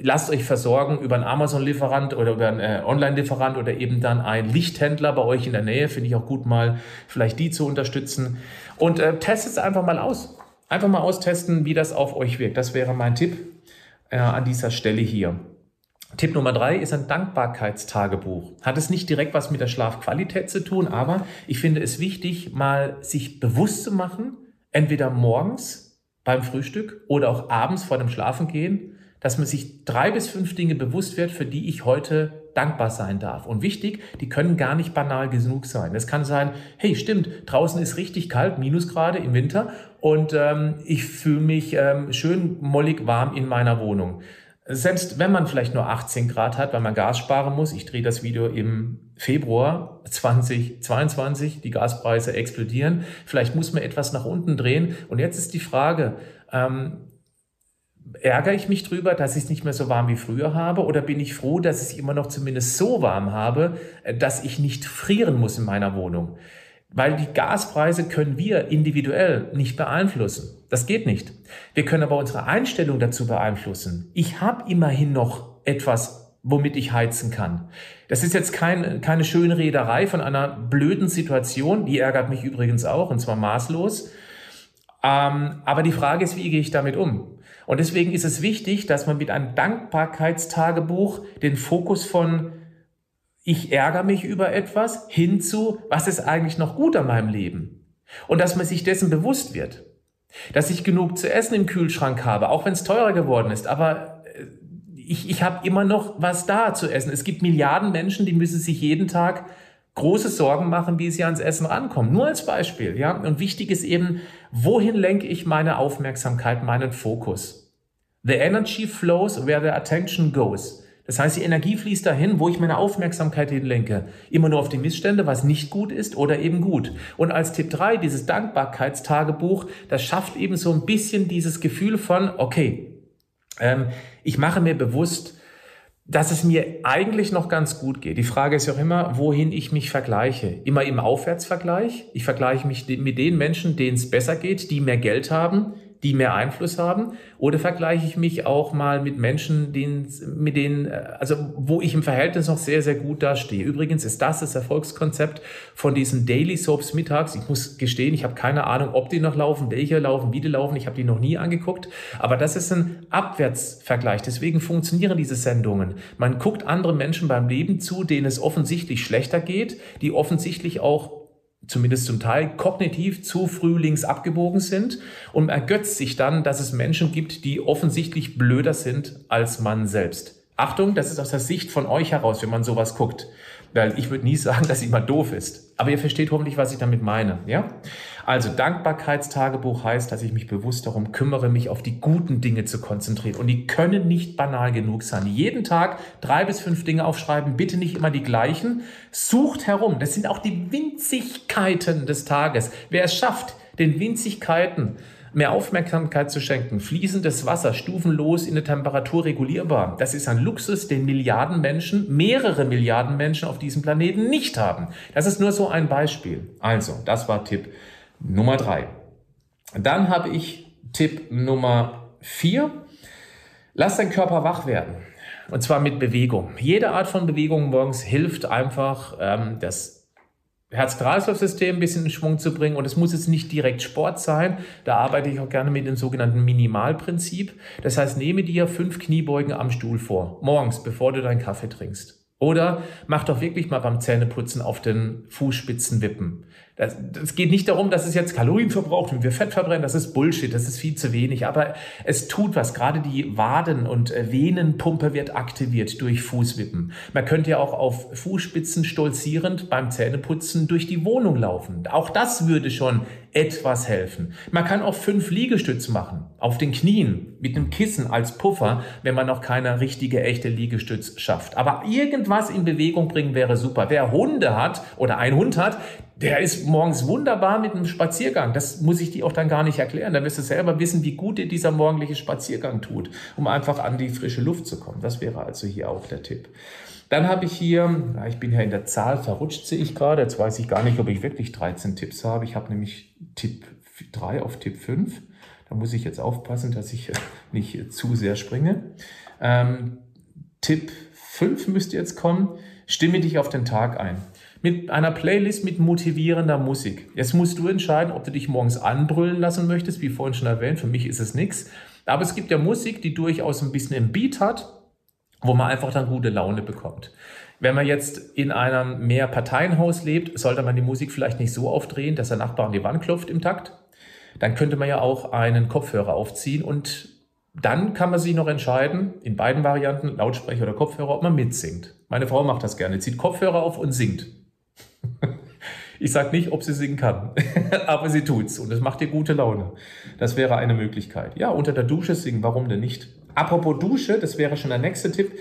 lasst euch versorgen über einen Amazon-Lieferant oder über einen äh, Online-Lieferant oder eben dann einen Lichthändler bei euch in der Nähe. Finde ich auch gut, mal vielleicht die zu unterstützen. Und äh, testet es einfach mal aus. Einfach mal austesten, wie das auf euch wirkt. Das wäre mein Tipp äh, an dieser Stelle hier. Tipp Nummer drei ist ein Dankbarkeitstagebuch. Hat es nicht direkt was mit der Schlafqualität zu tun, aber ich finde es wichtig, mal sich bewusst zu machen, entweder morgens beim Frühstück oder auch abends vor dem Schlafengehen, dass man sich drei bis fünf Dinge bewusst wird, für die ich heute dankbar sein darf. Und wichtig, die können gar nicht banal genug sein. Es kann sein, hey, stimmt, draußen ist richtig kalt, Minusgrade im Winter und ähm, ich fühle mich ähm, schön mollig warm in meiner Wohnung. Selbst wenn man vielleicht nur 18 Grad hat, weil man Gas sparen muss, ich drehe das Video im Februar 2022, die Gaspreise explodieren, vielleicht muss man etwas nach unten drehen. Und jetzt ist die Frage, ähm, ärgere ich mich drüber, dass ich es nicht mehr so warm wie früher habe oder bin ich froh, dass ich es immer noch zumindest so warm habe, äh, dass ich nicht frieren muss in meiner Wohnung? Weil die Gaspreise können wir individuell nicht beeinflussen. Das geht nicht. Wir können aber unsere Einstellung dazu beeinflussen. Ich habe immerhin noch etwas, womit ich heizen kann. Das ist jetzt kein, keine schöne Rederei von einer blöden Situation. Die ärgert mich übrigens auch, und zwar maßlos. Ähm, aber die Frage ist, wie gehe ich damit um? Und deswegen ist es wichtig, dass man mit einem Dankbarkeitstagebuch den Fokus von ich ärgere mich über etwas hinzu, was ist eigentlich noch gut an meinem Leben? Und dass man sich dessen bewusst wird. Dass ich genug zu essen im Kühlschrank habe, auch wenn es teurer geworden ist, aber äh, ich, ich habe immer noch was da zu essen. Es gibt Milliarden Menschen, die müssen sich jeden Tag große Sorgen machen, wie sie ans Essen rankommen. Nur als Beispiel, ja. Und wichtig ist eben, wohin lenke ich meine Aufmerksamkeit, meinen Fokus? The energy flows where the attention goes. Das heißt, die Energie fließt dahin, wo ich meine Aufmerksamkeit hinlenke. Immer nur auf die Missstände, was nicht gut ist oder eben gut. Und als Tipp 3, dieses Dankbarkeitstagebuch, das schafft eben so ein bisschen dieses Gefühl von, okay, ähm, ich mache mir bewusst, dass es mir eigentlich noch ganz gut geht. Die Frage ist ja auch immer, wohin ich mich vergleiche. Immer im Aufwärtsvergleich. Ich vergleiche mich mit den Menschen, denen es besser geht, die mehr Geld haben, die mehr Einfluss haben? Oder vergleiche ich mich auch mal mit Menschen, denen, mit denen, äh, also wo ich im Verhältnis noch sehr, sehr gut dastehe? Übrigens ist das das Erfolgskonzept von diesen Daily Soaps mittags. Ich muss gestehen, ich habe keine Ahnung, ob die noch laufen, welche laufen, wie die laufen. Ich habe die noch nie angeguckt. Aber das ist ein Abwärtsvergleich. Deswegen funktionieren diese Sendungen. Man guckt anderen Menschen beim Leben zu, denen es offensichtlich schlechter geht, die offensichtlich auch zumindest zum Teil kognitiv zu früh links abgebogen sind und ergötzt sich dann, dass es Menschen gibt, die offensichtlich blöder sind als man selbst. Achtung, das ist aus der Sicht von euch heraus, wenn man sowas guckt. Weil ich würde nie sagen, dass jemand doof ist. Aber ihr versteht hoffentlich, was ich damit meine. Ja? Also Dankbarkeitstagebuch heißt, dass ich mich bewusst darum kümmere, mich auf die guten Dinge zu konzentrieren. Und die können nicht banal genug sein. Jeden Tag drei bis fünf Dinge aufschreiben, bitte nicht immer die gleichen. Sucht herum. Das sind auch die Winzigkeiten des Tages. Wer es schafft, den Winzigkeiten mehr Aufmerksamkeit zu schenken. Fließendes Wasser, stufenlos in der Temperatur regulierbar. Das ist ein Luxus, den Milliarden Menschen, mehrere Milliarden Menschen auf diesem Planeten nicht haben. Das ist nur so ein Beispiel. Also, das war Tipp Nummer drei. Dann habe ich Tipp Nummer vier. Lass dein Körper wach werden. Und zwar mit Bewegung. Jede Art von Bewegung morgens hilft einfach, ähm, das Herz-Kreislauf-System ein bisschen in Schwung zu bringen. Und es muss jetzt nicht direkt Sport sein. Da arbeite ich auch gerne mit dem sogenannten Minimalprinzip. Das heißt, nehme dir fünf Kniebeugen am Stuhl vor. Morgens, bevor du deinen Kaffee trinkst. Oder mach doch wirklich mal beim Zähneputzen auf den Fußspitzen wippen. Es geht nicht darum, dass es jetzt Kalorien verbraucht und wir Fett verbrennen. Das ist Bullshit. Das ist viel zu wenig. Aber es tut was. Gerade die Waden- und äh, Venenpumpe wird aktiviert durch Fußwippen. Man könnte ja auch auf Fußspitzen stolzierend beim Zähneputzen durch die Wohnung laufen. Auch das würde schon etwas helfen. Man kann auch fünf Liegestütz machen. Auf den Knien. Mit einem Kissen als Puffer, wenn man noch keine richtige, echte Liegestütz schafft. Aber irgendwas in Bewegung bringen wäre super. Wer Hunde hat oder ein Hund hat, der ist morgens wunderbar mit einem Spaziergang. Das muss ich dir auch dann gar nicht erklären. Da wirst du selber wissen, wie gut dir dieser morgendliche Spaziergang tut, um einfach an die frische Luft zu kommen. Das wäre also hier auch der Tipp. Dann habe ich hier, ich bin ja in der Zahl verrutscht, sehe ich gerade. Jetzt weiß ich gar nicht, ob ich wirklich 13 Tipps habe. Ich habe nämlich Tipp 3 auf Tipp 5. Da muss ich jetzt aufpassen, dass ich nicht zu sehr springe. Ähm, Tipp 5 müsste jetzt kommen. Stimme dich auf den Tag ein mit einer Playlist mit motivierender Musik. Jetzt musst du entscheiden, ob du dich morgens anbrüllen lassen möchtest, wie vorhin schon erwähnt. Für mich ist es nichts. Aber es gibt ja Musik, die durchaus ein bisschen im Beat hat, wo man einfach dann gute Laune bekommt. Wenn man jetzt in einem Mehrparteienhaus lebt, sollte man die Musik vielleicht nicht so aufdrehen, dass der Nachbar an die Wand klopft im Takt. Dann könnte man ja auch einen Kopfhörer aufziehen und dann kann man sich noch entscheiden, in beiden Varianten, Lautsprecher oder Kopfhörer, ob man mitsingt. Meine Frau macht das gerne, zieht Kopfhörer auf und singt. Ich sage nicht, ob sie singen kann, aber sie tut's und es macht ihr gute Laune. Das wäre eine Möglichkeit. Ja, unter der Dusche singen, warum denn nicht? Apropos Dusche, das wäre schon der nächste Tipp.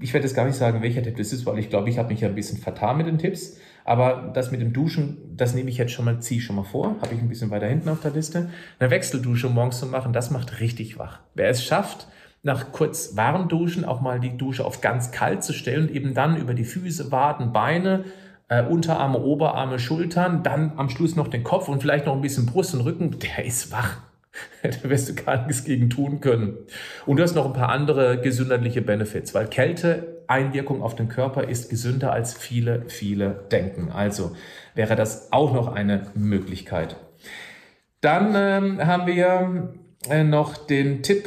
Ich werde jetzt gar nicht sagen, welcher Tipp das ist, weil ich glaube, ich habe mich ja ein bisschen vertan mit den Tipps. Aber das mit dem Duschen, das nehme ich jetzt schon mal, ziehe ich schon mal vor, habe ich ein bisschen weiter hinten auf der Liste. Eine Wechseldusche morgens zu machen, das macht richtig wach. Wer es schafft, nach kurz warm duschen auch mal die Dusche auf ganz kalt zu stellen, eben dann über die Füße, Waden, Beine, äh, Unterarme, Oberarme, Schultern, dann am Schluss noch den Kopf und vielleicht noch ein bisschen Brust und Rücken, der ist wach. da wirst du gar nichts gegen tun können. Und du hast noch ein paar andere gesundheitliche Benefits, weil Kälteeinwirkung auf den Körper ist gesünder als viele, viele denken. Also wäre das auch noch eine Möglichkeit. Dann ähm, haben wir äh, noch den Tipp,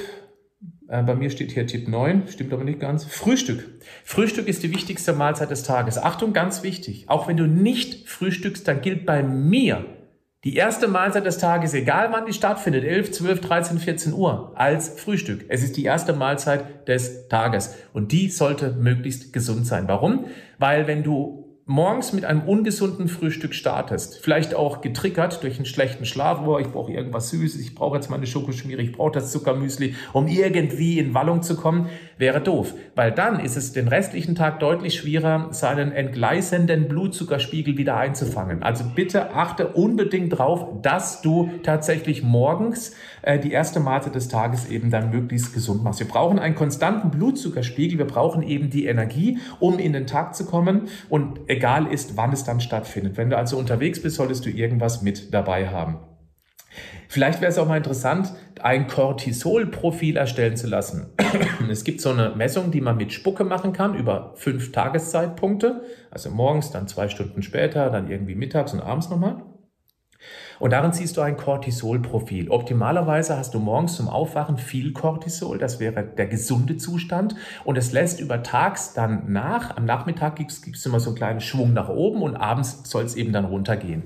äh, bei mir steht hier Tipp 9, stimmt aber nicht ganz. Frühstück. Frühstück ist die wichtigste Mahlzeit des Tages. Achtung, ganz wichtig. Auch wenn du nicht frühstückst, dann gilt bei mir die erste Mahlzeit des Tages, egal wann die stattfindet, 11, 12, 13, 14 Uhr, als Frühstück. Es ist die erste Mahlzeit des Tages und die sollte möglichst gesund sein. Warum? Weil wenn du morgens mit einem ungesunden Frühstück startest, vielleicht auch getriggert durch einen schlechten Schlaf, oh, ich brauche irgendwas Süßes, ich brauche jetzt meine Schokoschmiere, ich brauche das Zuckermüsli, um irgendwie in Wallung zu kommen, wäre doof. Weil dann ist es den restlichen Tag deutlich schwerer, seinen entgleisenden Blutzuckerspiegel wieder einzufangen. Also bitte achte unbedingt drauf, dass du tatsächlich morgens äh, die erste Mahlzeit des Tages eben dann möglichst gesund machst. Wir brauchen einen konstanten Blutzuckerspiegel, wir brauchen eben die Energie, um in den Tag zu kommen und egal ist, wann es dann stattfindet. Wenn du also unterwegs bist, solltest du irgendwas mit dabei haben. Vielleicht wäre es auch mal interessant, ein Cortisol-Profil erstellen zu lassen. es gibt so eine Messung, die man mit Spucke machen kann über fünf Tageszeitpunkte. Also morgens, dann zwei Stunden später, dann irgendwie mittags und abends nochmal. Und darin siehst du ein Cortisol-Profil. Optimalerweise hast du morgens zum Aufwachen viel Cortisol, das wäre der gesunde Zustand. Und es lässt über tags dann nach. Am Nachmittag gibt es immer so einen kleinen Schwung nach oben und abends soll es eben dann runtergehen.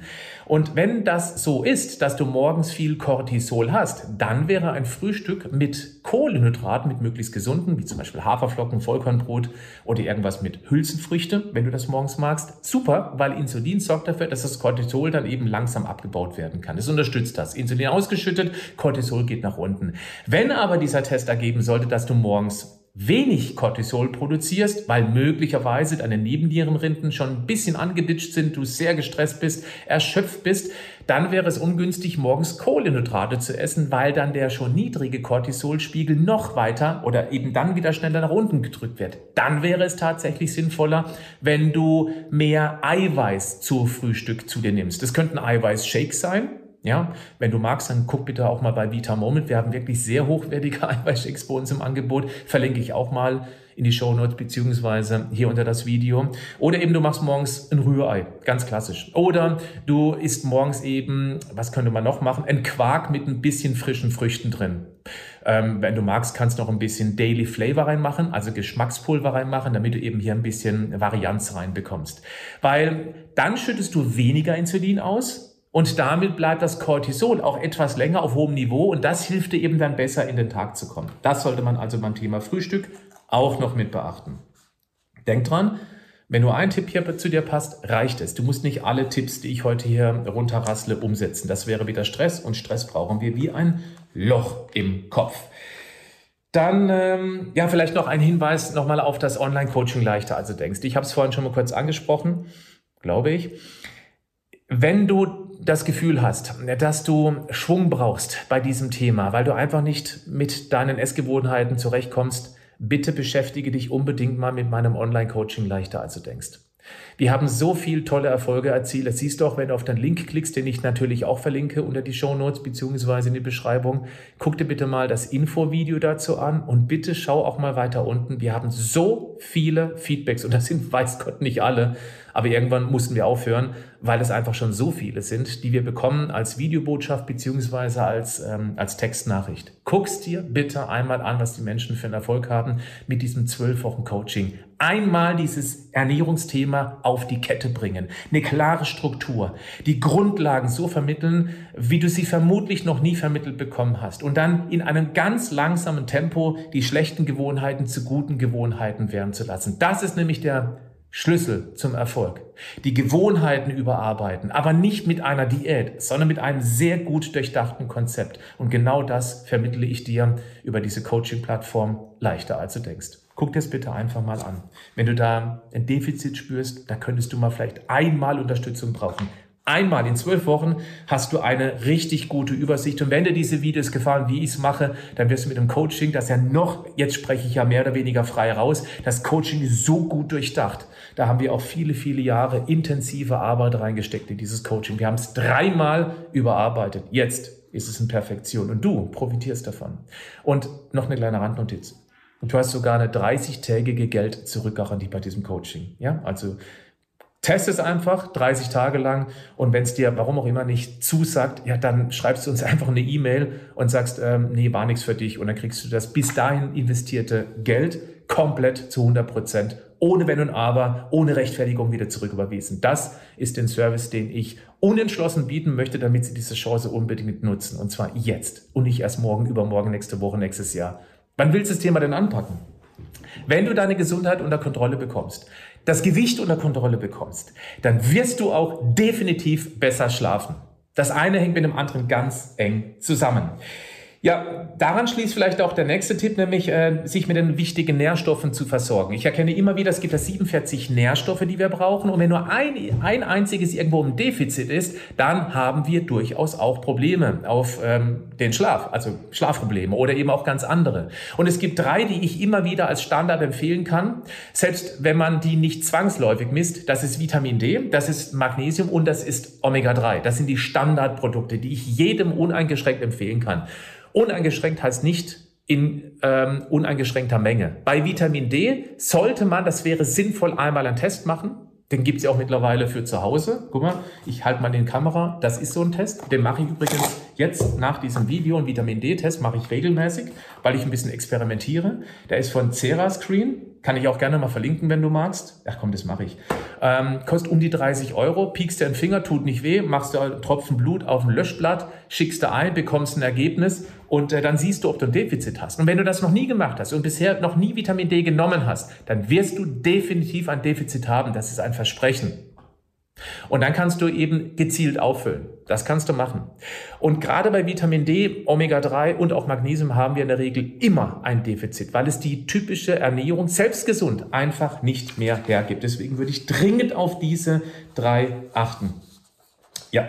Und wenn das so ist, dass du morgens viel Cortisol hast, dann wäre ein Frühstück mit Kohlenhydraten, mit möglichst gesunden, wie zum Beispiel Haferflocken, Vollkornbrot oder irgendwas mit Hülsenfrüchte, wenn du das morgens magst, super, weil Insulin sorgt dafür, dass das Cortisol dann eben langsam abgebaut werden kann. Es unterstützt das. Insulin ausgeschüttet, Cortisol geht nach unten. Wenn aber dieser Test ergeben sollte, dass du morgens wenig Cortisol produzierst, weil möglicherweise deine Nebennierenrinden schon ein bisschen angeditscht sind, du sehr gestresst bist, erschöpft bist, dann wäre es ungünstig, morgens Kohlenhydrate zu essen, weil dann der schon niedrige Cortisolspiegel noch weiter oder eben dann wieder schneller nach unten gedrückt wird. Dann wäre es tatsächlich sinnvoller, wenn du mehr Eiweiß zu Frühstück zu dir nimmst. Das könnten Eiweißshakes sein, ja, wenn du magst, dann guck bitte auch mal bei Vita Moment. Wir haben wirklich sehr hochwertige Eiweißshakes bei uns im Angebot. Verlinke ich auch mal in die Show Notes beziehungsweise hier unter das Video. Oder eben du machst morgens ein Rührei, ganz klassisch. Oder du isst morgens eben, was könnte man noch machen? Ein Quark mit ein bisschen frischen Früchten drin. Ähm, wenn du magst, kannst du noch ein bisschen Daily Flavor reinmachen, also Geschmackspulver reinmachen, damit du eben hier ein bisschen Varianz reinbekommst. Weil dann schüttest du weniger Insulin aus, und damit bleibt das Cortisol auch etwas länger auf hohem Niveau und das hilft dir eben dann besser in den Tag zu kommen. Das sollte man also beim Thema Frühstück auch noch mit beachten. Denk dran, wenn nur ein Tipp hier zu dir passt, reicht es. Du musst nicht alle Tipps, die ich heute hier runterrassle, umsetzen. Das wäre wieder Stress und Stress brauchen wir wie ein Loch im Kopf. Dann, ähm, ja, vielleicht noch ein Hinweis nochmal auf das Online-Coaching leichter, also denkst. Ich habe es vorhin schon mal kurz angesprochen, glaube ich. Wenn du das Gefühl hast, dass du Schwung brauchst bei diesem Thema, weil du einfach nicht mit deinen Essgewohnheiten zurechtkommst, bitte beschäftige dich unbedingt mal mit meinem Online-Coaching leichter, als du denkst. Wir haben so viel tolle Erfolge erzielt. Das siehst du auch, wenn du auf den Link klickst, den ich natürlich auch verlinke unter die Show Notes beziehungsweise in die Beschreibung. Guck dir bitte mal das Infovideo dazu an und bitte schau auch mal weiter unten. Wir haben so viele Feedbacks und das sind weiß Gott nicht alle, aber irgendwann mussten wir aufhören, weil es einfach schon so viele sind, die wir bekommen als Videobotschaft beziehungsweise als, ähm, als Textnachricht. Guckst dir bitte einmal an, was die Menschen für einen Erfolg haben mit diesem zwölf Wochen Coaching. Einmal dieses Ernährungsthema auf die Kette bringen, eine klare Struktur, die Grundlagen so vermitteln, wie du sie vermutlich noch nie vermittelt bekommen hast und dann in einem ganz langsamen Tempo die schlechten Gewohnheiten zu guten Gewohnheiten werden zu lassen. Das ist nämlich der Schlüssel zum Erfolg. Die Gewohnheiten überarbeiten, aber nicht mit einer Diät, sondern mit einem sehr gut durchdachten Konzept. Und genau das vermittle ich dir über diese Coaching-Plattform leichter, als du denkst. Guck dir das bitte einfach mal an. Wenn du da ein Defizit spürst, da könntest du mal vielleicht einmal Unterstützung brauchen. Einmal in zwölf Wochen hast du eine richtig gute Übersicht. Und wenn dir diese Videos gefallen, wie ich es mache, dann wirst du mit dem Coaching, das ja noch, jetzt spreche ich ja mehr oder weniger frei raus, das Coaching ist so gut durchdacht. Da haben wir auch viele, viele Jahre intensive Arbeit reingesteckt in dieses Coaching. Wir haben es dreimal überarbeitet. Jetzt ist es in Perfektion und du profitierst davon. Und noch eine kleine Randnotiz. Und du hast sogar eine 30-tägige Geld-Zurückgarantie bei diesem Coaching. Ja, also Test es einfach 30 Tage lang und wenn es dir, warum auch immer, nicht zusagt, ja, dann schreibst du uns einfach eine E-Mail und sagst, ähm, nee, war nichts für dich und dann kriegst du das bis dahin investierte Geld komplett zu 100 Prozent, ohne Wenn und Aber, ohne Rechtfertigung wieder zurücküberwiesen. Das ist den Service, den ich unentschlossen bieten möchte, damit Sie diese Chance unbedingt nutzen und zwar jetzt und nicht erst morgen, übermorgen, nächste Woche, nächstes Jahr. Wann willst du das Thema denn anpacken? Wenn du deine Gesundheit unter Kontrolle bekommst, das Gewicht unter Kontrolle bekommst, dann wirst du auch definitiv besser schlafen. Das eine hängt mit dem anderen ganz eng zusammen. Ja, daran schließt vielleicht auch der nächste Tipp, nämlich äh, sich mit den wichtigen Nährstoffen zu versorgen. Ich erkenne immer wieder, es gibt ja 47 Nährstoffe, die wir brauchen. Und wenn nur ein, ein einziges irgendwo im Defizit ist, dann haben wir durchaus auch Probleme auf ähm, den Schlaf, also Schlafprobleme oder eben auch ganz andere. Und es gibt drei, die ich immer wieder als Standard empfehlen kann, selbst wenn man die nicht zwangsläufig misst. Das ist Vitamin D, das ist Magnesium und das ist Omega-3. Das sind die Standardprodukte, die ich jedem uneingeschränkt empfehlen kann. Uneingeschränkt heißt nicht in ähm, uneingeschränkter Menge. Bei Vitamin D sollte man, das wäre sinnvoll, einmal einen Test machen. Den gibt's ja auch mittlerweile für zu Hause. Guck mal, ich halte mal den Kamera. Das ist so ein Test. Den mache ich übrigens jetzt nach diesem Video. Einen Vitamin D-Test mache ich regelmäßig, weil ich ein bisschen experimentiere. Der ist von Cerascreen. Kann ich auch gerne mal verlinken, wenn du magst. Ach komm, das mache ich. Ähm, kostet um die 30 Euro. Piekst dir einen Finger, tut nicht weh. Machst du einen Tropfen Blut auf ein Löschblatt, schickst du ein, bekommst ein Ergebnis und äh, dann siehst du, ob du ein Defizit hast. Und wenn du das noch nie gemacht hast und bisher noch nie Vitamin D genommen hast, dann wirst du definitiv ein Defizit haben. Das ist ein Versprechen. Und dann kannst du eben gezielt auffüllen. Das kannst du machen. Und gerade bei Vitamin D, Omega-3 und auch Magnesium haben wir in der Regel immer ein Defizit, weil es die typische Ernährung selbst gesund einfach nicht mehr hergibt. Deswegen würde ich dringend auf diese drei achten. Ja,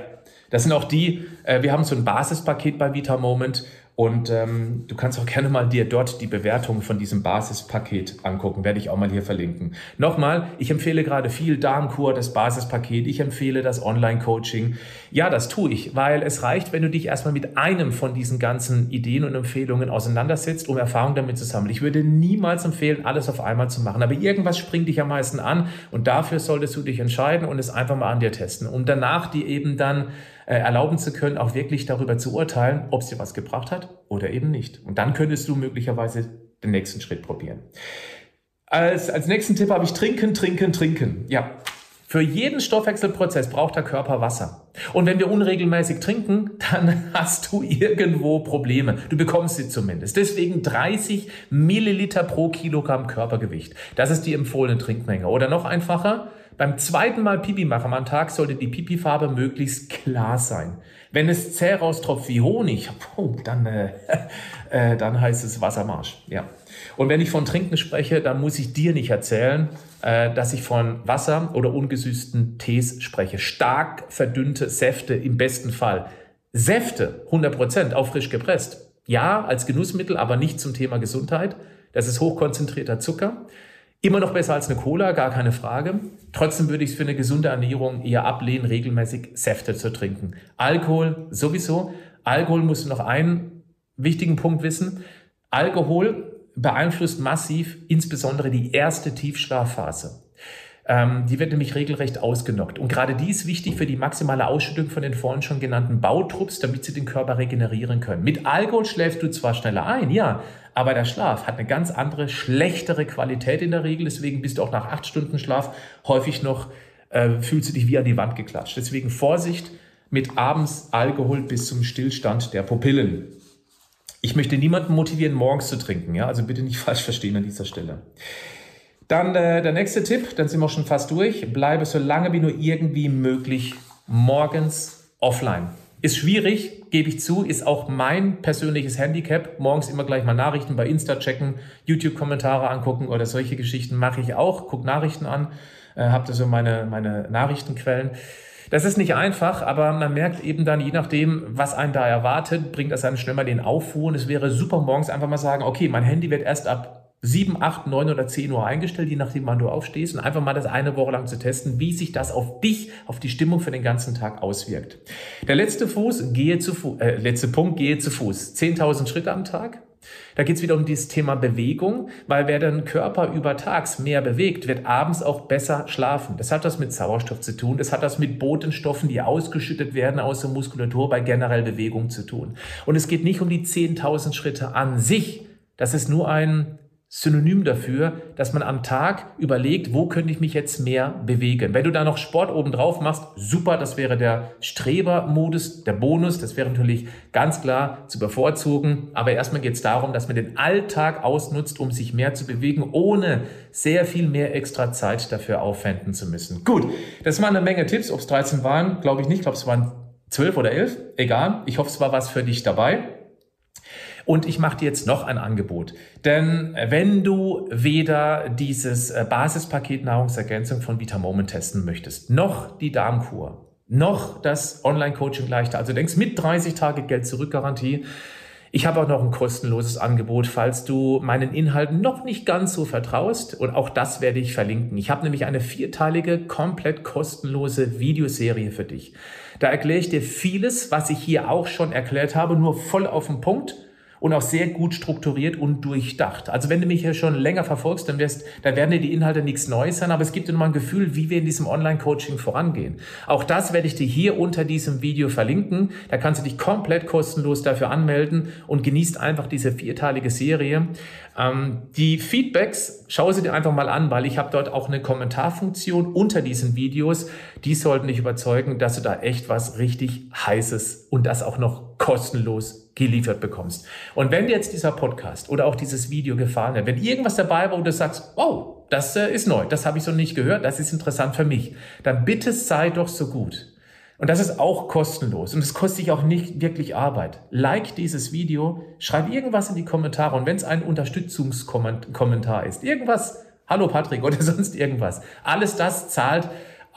das sind auch die, äh, wir haben so ein Basispaket bei Vita Moment und ähm, du kannst auch gerne mal dir dort die Bewertung von diesem Basispaket angucken. Werde ich auch mal hier verlinken. Nochmal, ich empfehle gerade viel Darmkur, das Basispaket. Ich empfehle das Online-Coaching. Ja, das tue ich, weil es reicht, wenn du dich erstmal mit einem von diesen ganzen Ideen und Empfehlungen auseinandersetzt, um Erfahrung damit zu sammeln. Ich würde niemals empfehlen, alles auf einmal zu machen. Aber irgendwas springt dich am meisten an und dafür solltest du dich entscheiden und es einfach mal an dir testen. Und danach die eben dann äh, erlauben zu können, auch wirklich darüber zu urteilen, ob es dir was gebracht hat oder eben nicht. Und dann könntest du möglicherweise den nächsten Schritt probieren. Als, als nächsten Tipp habe ich trinken, trinken, trinken. Ja, für jeden Stoffwechselprozess braucht der Körper Wasser. Und wenn wir unregelmäßig trinken, dann hast du irgendwo Probleme. Du bekommst sie zumindest. Deswegen 30 Milliliter pro Kilogramm Körpergewicht. Das ist die empfohlene Trinkmenge. Oder noch einfacher, beim zweiten Mal Pipi machen am Tag sollte die Pipi-Farbe möglichst klar sein. Wenn es zäh raustropft wie Honig, dann, äh, äh, dann heißt es Wassermarsch. Ja. Und wenn ich von Trinken spreche, dann muss ich dir nicht erzählen, äh, dass ich von Wasser oder ungesüßten Tees spreche. Stark verdünnte Säfte im besten Fall. Säfte, 100 Prozent, auch frisch gepresst. Ja, als Genussmittel, aber nicht zum Thema Gesundheit. Das ist hochkonzentrierter Zucker. Immer noch besser als eine Cola, gar keine Frage. Trotzdem würde ich es für eine gesunde Ernährung eher ablehnen, regelmäßig Säfte zu trinken. Alkohol sowieso. Alkohol musst du noch einen wichtigen Punkt wissen. Alkohol beeinflusst massiv insbesondere die erste Tiefschlafphase. Ähm, die wird nämlich regelrecht ausgenockt. Und gerade die ist wichtig für die maximale Ausschüttung von den vorhin schon genannten Bautrupps, damit sie den Körper regenerieren können. Mit Alkohol schläfst du zwar schneller ein, ja, aber der Schlaf hat eine ganz andere, schlechtere Qualität in der Regel. Deswegen bist du auch nach acht Stunden Schlaf häufig noch, äh, fühlst du dich wie an die Wand geklatscht. Deswegen Vorsicht mit abends Alkohol bis zum Stillstand der Pupillen. Ich möchte niemanden motivieren, morgens zu trinken. Ja? Also bitte nicht falsch verstehen an dieser Stelle. Dann äh, der nächste Tipp, dann sind wir schon fast durch. Bleibe so lange wie nur irgendwie möglich morgens offline. Ist schwierig, gebe ich zu, ist auch mein persönliches Handicap. Morgens immer gleich mal Nachrichten bei Insta checken, YouTube-Kommentare angucken oder solche Geschichten mache ich auch. Guck Nachrichten an, äh, habe da so meine, meine Nachrichtenquellen. Das ist nicht einfach, aber man merkt eben dann, je nachdem, was einen da erwartet, bringt das einem schnell mal den Aufruhr. Und es wäre super morgens einfach mal sagen, okay, mein Handy wird erst ab 7, 8, 9 oder 10 Uhr eingestellt, je nachdem, wann du aufstehst, und einfach mal das eine Woche lang zu testen, wie sich das auf dich, auf die Stimmung für den ganzen Tag auswirkt. Der letzte Fuß, gehe zu Fuß, äh, letzte Punkt, gehe zu Fuß. 10.000 Schritte am Tag. Da geht es wieder um dieses Thema Bewegung, weil wer den Körper über Tags mehr bewegt, wird abends auch besser schlafen. Das hat das mit Sauerstoff zu tun, das hat das mit Botenstoffen, die ausgeschüttet werden aus der Muskulatur bei generell Bewegung zu tun. Und es geht nicht um die 10.000 Schritte an sich. Das ist nur ein Synonym dafür, dass man am Tag überlegt, wo könnte ich mich jetzt mehr bewegen. Wenn du da noch Sport oben drauf machst, super, das wäre der Strebermodus, der Bonus, das wäre natürlich ganz klar zu bevorzugen. Aber erstmal geht es darum, dass man den Alltag ausnutzt, um sich mehr zu bewegen, ohne sehr viel mehr extra Zeit dafür aufwenden zu müssen. Gut, das waren eine Menge Tipps. Ob es 13 waren, glaube ich nicht. Ich glaube, es waren 12 oder 11. Egal. Ich hoffe, es war was für dich dabei. Und ich mache dir jetzt noch ein Angebot. Denn wenn du weder dieses äh, Basispaket Nahrungsergänzung von Vitamoment testen möchtest, noch die Darmkur, noch das Online-Coaching leichter, also denkst mit 30 Tage Geld zurück Garantie, ich habe auch noch ein kostenloses Angebot, falls du meinen Inhalten noch nicht ganz so vertraust. Und auch das werde ich verlinken. Ich habe nämlich eine vierteilige, komplett kostenlose Videoserie für dich. Da erkläre ich dir vieles, was ich hier auch schon erklärt habe, nur voll auf den Punkt und auch sehr gut strukturiert und durchdacht. Also wenn du mich hier schon länger verfolgst, dann, wirst, dann werden dir die Inhalte nichts Neues sein, aber es gibt dir nochmal ein Gefühl, wie wir in diesem Online-Coaching vorangehen. Auch das werde ich dir hier unter diesem Video verlinken. Da kannst du dich komplett kostenlos dafür anmelden und genießt einfach diese vierteilige Serie. Ähm, die Feedbacks, schau sie dir einfach mal an, weil ich habe dort auch eine Kommentarfunktion unter diesen Videos. Die sollten dich überzeugen, dass du da echt was richtig Heißes und das auch noch kostenlos geliefert bekommst. Und wenn dir jetzt dieser Podcast oder auch dieses Video gefallen hat, wenn irgendwas dabei war, wo du sagst, oh, das äh, ist neu, das habe ich so nicht gehört, das ist interessant für mich, dann bitte sei doch so gut und das ist auch kostenlos und es kostet sich auch nicht wirklich Arbeit. Like dieses Video, schreib irgendwas in die Kommentare und wenn es ein Unterstützungskommentar ist, irgendwas, hallo Patrick oder sonst irgendwas, alles das zahlt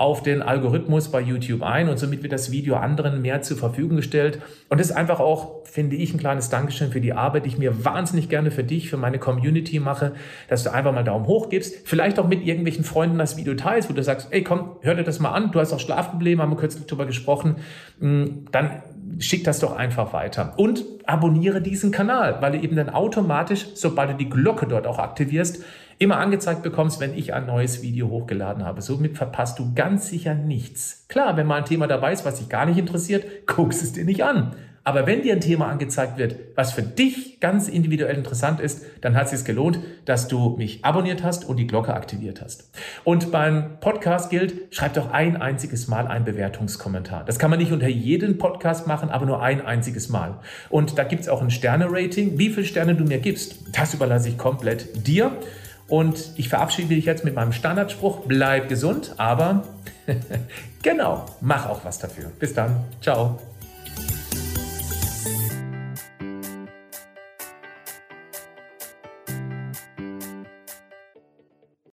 auf den Algorithmus bei YouTube ein und somit wird das Video anderen mehr zur Verfügung gestellt. Und das ist einfach auch, finde ich, ein kleines Dankeschön für die Arbeit, die ich mir wahnsinnig gerne für dich, für meine Community mache, dass du einfach mal Daumen hoch gibst, vielleicht auch mit irgendwelchen Freunden das Video teilst, wo du sagst, ey komm, hör dir das mal an, du hast auch Schlafprobleme, haben wir kürzlich drüber gesprochen, hm, dann schick das doch einfach weiter. Und abonniere diesen Kanal, weil du eben dann automatisch, sobald du die Glocke dort auch aktivierst, immer angezeigt bekommst, wenn ich ein neues Video hochgeladen habe. Somit verpasst du ganz sicher nichts. Klar, wenn mal ein Thema dabei ist, was dich gar nicht interessiert, guckst es dir nicht an. Aber wenn dir ein Thema angezeigt wird, was für dich ganz individuell interessant ist, dann hat es sich gelohnt, dass du mich abonniert hast und die Glocke aktiviert hast. Und beim Podcast gilt, schreib doch ein einziges Mal einen Bewertungskommentar. Das kann man nicht unter jedem Podcast machen, aber nur ein einziges Mal. Und da gibt es auch ein Sterne-Rating. Wie viele Sterne du mir gibst, das überlasse ich komplett dir. Und ich verabschiede dich jetzt mit meinem Standardspruch, bleib gesund, aber genau, mach auch was dafür. Bis dann, ciao.